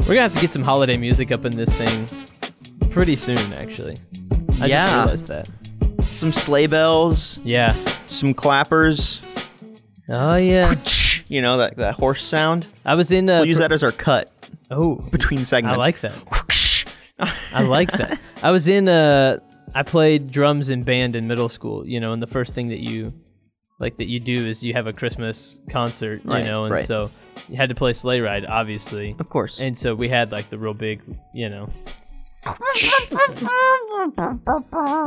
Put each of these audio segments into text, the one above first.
We're gonna have to get some holiday music up in this thing pretty soon, actually. I Yeah. just realized that. Some sleigh bells, Yeah. some clappers. Oh yeah. You know that that horse sound. I was in. Uh, We'll use that as our cut Oh, between segments. I like that. I like that. I was in. Uh, I played drums in band in middle school. You know, and the first thing that you like that you do is you have a Christmas concert. Right, you know, and right. so you had to play Sleigh Ride, obviously. Of course. And so we had like the real big, you know.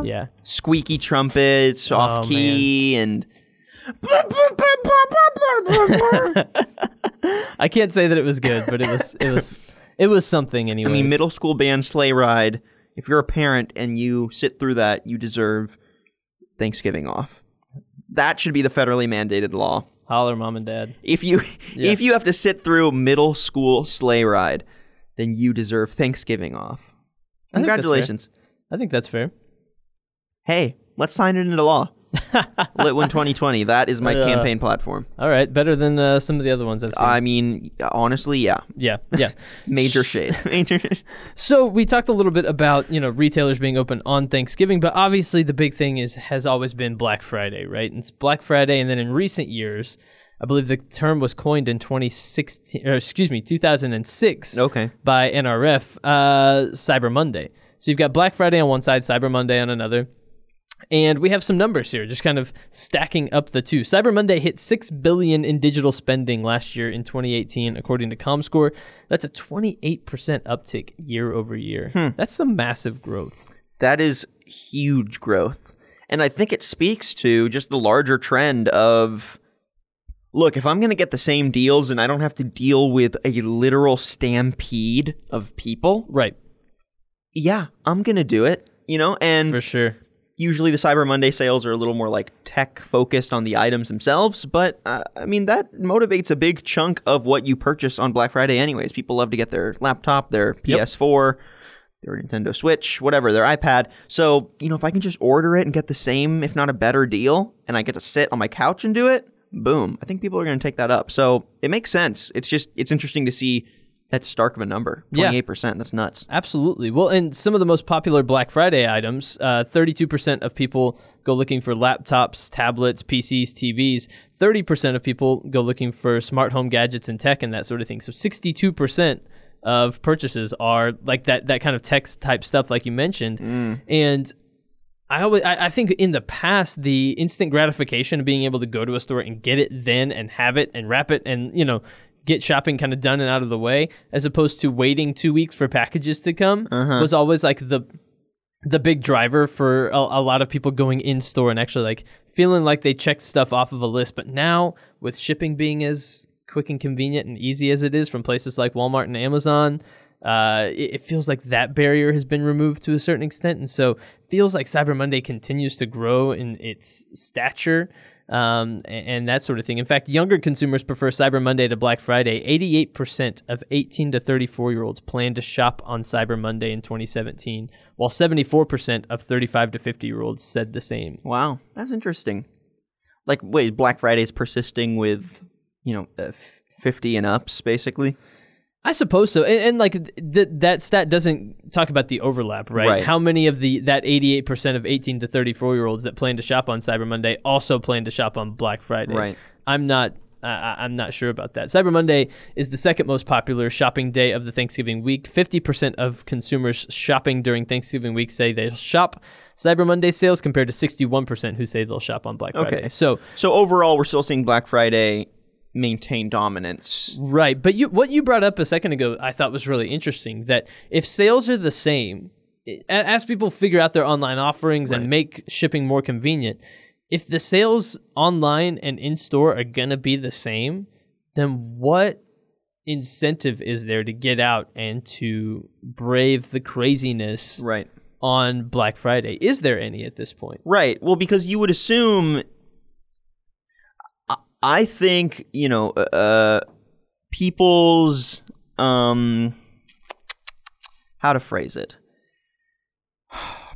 Yeah. Squeaky trumpets, off Oh, key, and I can't say that it was good, but it was it was it was something anyway. I mean, middle school band sleigh ride. If you're a parent and you sit through that, you deserve Thanksgiving off. That should be the federally mandated law. holler, mom and dad. If you Yeah. if you have to sit through middle school sleigh ride, then you deserve Thanksgiving off. I think that's fair. Congratulations. I think that's fair. Hey, let's sign it into law. Litwin 2020. That is my Uh, campaign platform. All right, better than uh, some of the other ones I've seen. I mean, honestly, yeah. yeah, yeah. Major shade. Major. So we talked a little bit about you know retailers being open on Thanksgiving, but obviously the big thing is has always been Black Friday, right? And it's Black Friday, and then in recent years, I believe the term was coined in 2016, or excuse me, 2006 Okay. by NRF, uh, Cyber Monday. So you've got Black Friday on one side, Cyber Monday on another. And we have some numbers here, just kind of stacking up the two. Cyber Monday hit six billion in digital spending last year in 2018, according to ComScore. That's a 28% uptick year over year. Hmm. That's some massive growth. That is huge growth. And I think it speaks to just the larger trend of look, if I'm going to get the same deals and I don't have to deal with a literal stampede of people, Right, yeah, I'm going to do it, you know? And for sure. Usually the Cyber Monday sales are a little more like tech focused on the items themselves, but uh, I mean that motivates a big chunk of what you purchase on Black Friday anyways. People love to get their laptop, their PS4, their Nintendo Switch, whatever, their iPad. So, you know, if I can just order it and get the same if not a better deal and I get to sit on my couch and do it, boom. I think people are going to take that up. So, it makes sense. It's just it's interesting to see that stark of a number. 28%, that's nuts. Absolutely. Well, and some of the most popular Black Friday items, uh, 32% of people go looking for laptops, tablets, PCs, TVs. 30% of people go looking for smart home gadgets and tech and that sort of thing. So 62% of purchases are like that that kind of tech type stuff like you mentioned. And I always I, I think in the past the instant gratification of being able to go to a store and get it then and have it and wrap it and you know get shopping kind of done and out of the way as opposed to waiting two weeks for packages to come Uh-huh. was always like the the big driver for a, a lot of people going in store and actually like feeling like they checked stuff off of a list. But now with shipping being as quick and convenient and easy as it is from places like Walmart and Amazon uh, it, it feels like that barrier has been removed to a certain extent, and so feels like Cyber Monday continues to grow in its stature um, and, and that sort of thing. In fact, younger consumers prefer Cyber Monday to Black Friday. Eighty-eight percent of eighteen to thirty-four year olds plan to shop on Cyber Monday in 2017, while seventy-four percent of thirty-five to fifty year olds said the same. Wow, that's interesting. Like, wait, Black Friday's persisting with, you know, uh, 50 and ups, basically? I suppose so, and, and like th- that stat doesn't talk about the overlap, right? Right. How many of the that eighty eight percent of eighteen to thirty four year olds that plan to shop on Cyber Monday also plan to shop on Black Friday? Right. I'm not. I I- I'm not sure about that. Cyber Monday is the second most popular shopping day of the Thanksgiving week. Fifty percent of consumers shopping during Thanksgiving week say they shop Cyber Monday sales, compared to sixty-one percent who say they'll shop on Black Friday. Okay. So So, overall, we're still seeing Black Friday maintain dominance. Right, but you what you brought up a second ago, I thought was really interesting. That if sales are the same, as people figure out their online offerings Right. and make shipping more convenient, if the sales online and in store are gonna be the same, then what incentive is there to get out and to brave the craziness Right. on Black Friday? Is there any at this point? Right. Well, because you would assume. I- think you know, uh, people's um, how to phrase it.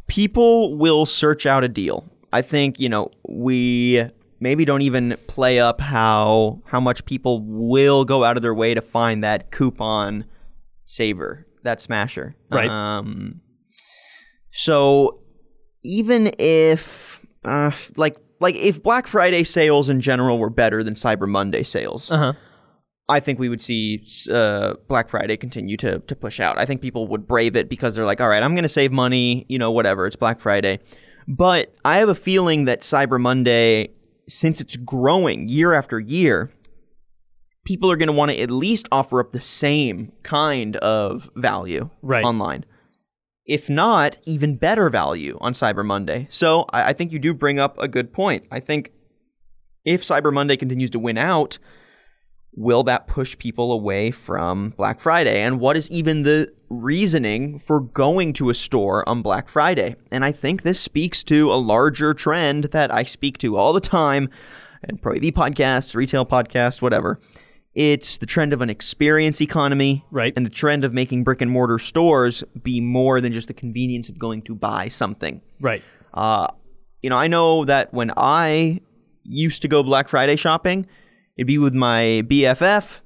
People will search out a deal. I think you know we maybe don't even play up how how much people will go out of their way to find that coupon saver, that smasher. Right. Um, so even if uh, like like if Black Friday sales in general were better than Cyber Monday sales, Uh huh. I think we would see uh, Black Friday continue to to push out. I think people would brave it because they're like, all right, I'm going to save money, you know, whatever. It's Black Friday. But I have a feeling that Cyber Monday, since it's growing year after year, people are going to want to at least offer up the same kind of value Right. online. If not, even better value on Cyber Monday. So I, I think you do bring up a good point. I think if Cyber Monday continues to win out, will that push people away from Black Friday? And what is even the reasoning for going to a store on Black Friday? And I think this speaks to a larger trend that I speak to all the time and probably AV podcasts, retail podcasts, whatever. It's the trend of an experience economy Right. and the trend of making brick and mortar stores be more than just the convenience of going to buy something. Right. Uh, you know, I know that when I used to go Black Friday shopping, it'd be with my BFF.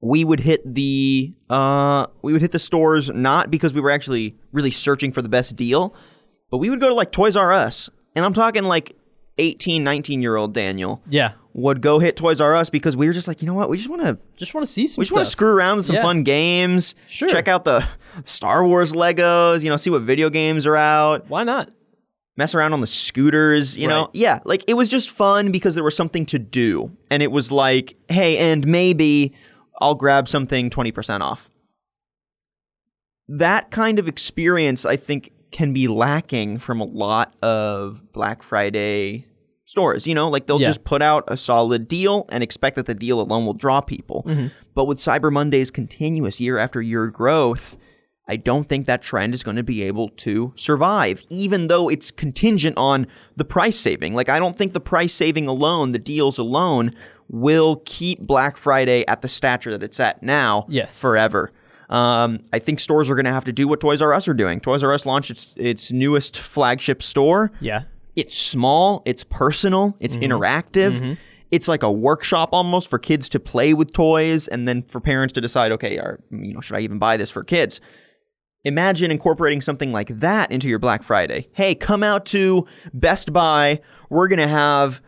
We would hit the uh, we would hit the stores not because we were actually really searching for the best deal, but we would go to like Toys R Us, and I'm talking like 18, 19 year old Daniel Yeah. Would go hit Toys R Us because we were just like, you know what, we just want to Just want to see some we just want to screw around with some Yeah. fun games. Sure. Check out the Star Wars Legos. You know, see what video games are out. Why not? Mess around on the scooters. You know, yeah, like it was just fun because there was something to do, and it was like, hey, and maybe I'll grab something twenty percent off. That kind of experience, I think, can be lacking from a lot of Black Friday stores. You know, like they'll Yeah. just put out a solid deal and expect that the deal alone will draw people. Mhm. But with Cyber Monday's continuous year after year growth, I don't think that trend is going to be able to survive, even though it's contingent on the price saving. Like, I don't think the price saving alone, the deals alone, will keep Black Friday at the stature that it's at now Yes. forever. Um, I think stores are going to have to do what Toys R Us are doing. Toys R Us launched its, its newest flagship store Yeah. It's small, it's personal, it's mm-hmm. interactive. Mm-hmm. It's like a workshop almost for kids to play with toys and then for parents to decide, okay, are, you know, should I even buy this for kids? Imagine incorporating something like that into your Black Friday. Hey, come out to Best Buy. We're going to have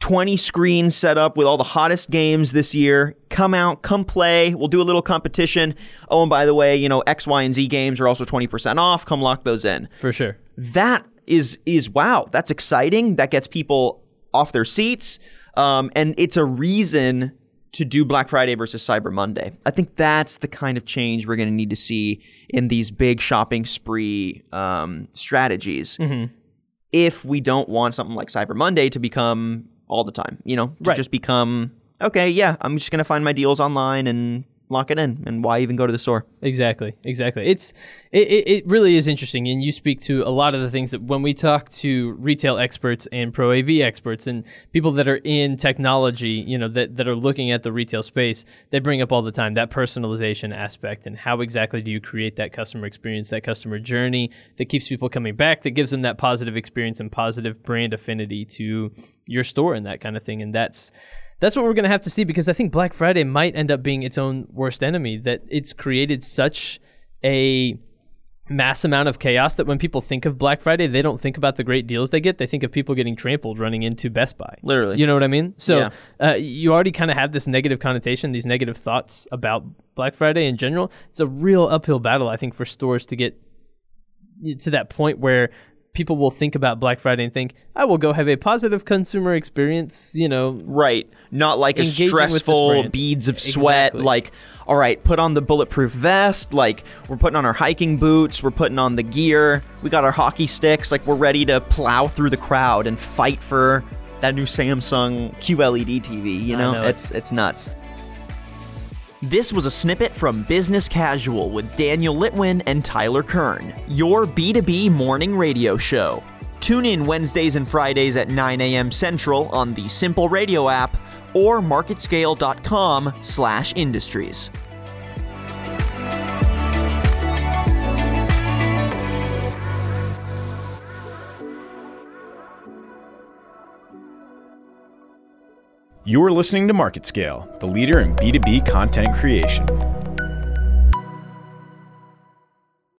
20 screens set up with all the hottest games this year. Come out, come play. We'll do a little competition. Oh, and by the way, you know, X, Y, and Z games are also 20% off. Come lock those in For sure. that is is wow that's exciting that gets people off their seats um, and it's a reason to do black friday versus cyber monday i think that's the kind of change we're going to need to see in these big shopping spree um, strategies Mm-hmm. if we don't want something like cyber monday to become all the time you know to Right. just become okay yeah i'm just going to find my deals online and lock it in and why even go to the store Exactly, exactly. It's it, it, really is interesting, and you speak to a lot of the things that when we talk to retail experts and pro AV experts and people that are in technology, you know, that that are looking at the retail space, they bring up all the time that personalization aspect and how exactly do you create that customer experience, that customer journey that keeps people coming back, that gives them that positive experience and positive brand affinity to your store and that kind of thing, and that's that's what we're going to have to see because I think Black Friday might end up being its own worst enemy. That it's created such a mass amount of chaos that when people think of Black Friday, they don't think about the great deals they get. They think of people getting trampled running into Best Buy. Literally. You know what I mean? So Yeah. uh, you already kind of have this negative connotation, these negative thoughts about Black Friday in general. It's a real uphill battle, I think, for stores to get to that point where people will think about Black Friday and think, I will go have a positive consumer experience, you know, Right. Not like a Engaging with this stressful beads of sweat. Exactly. Like, all right, put on the bulletproof vest. Like, we're putting on our hiking boots. We're putting on the gear. We got our hockey sticks. Like, we're ready to plow through the crowd and fight for that new Samsung QLED TV. You know, know it. it's it's nuts. This was a snippet from Business Casual with Daniel Litwin and Tyler Kern, your B2B morning radio show. Tune in Wednesdays and Fridays at 9 a.m. Central on the Simple Radio app or marketscale.com slash industries. You are listening to Market Scale, the leader in B2B content creation.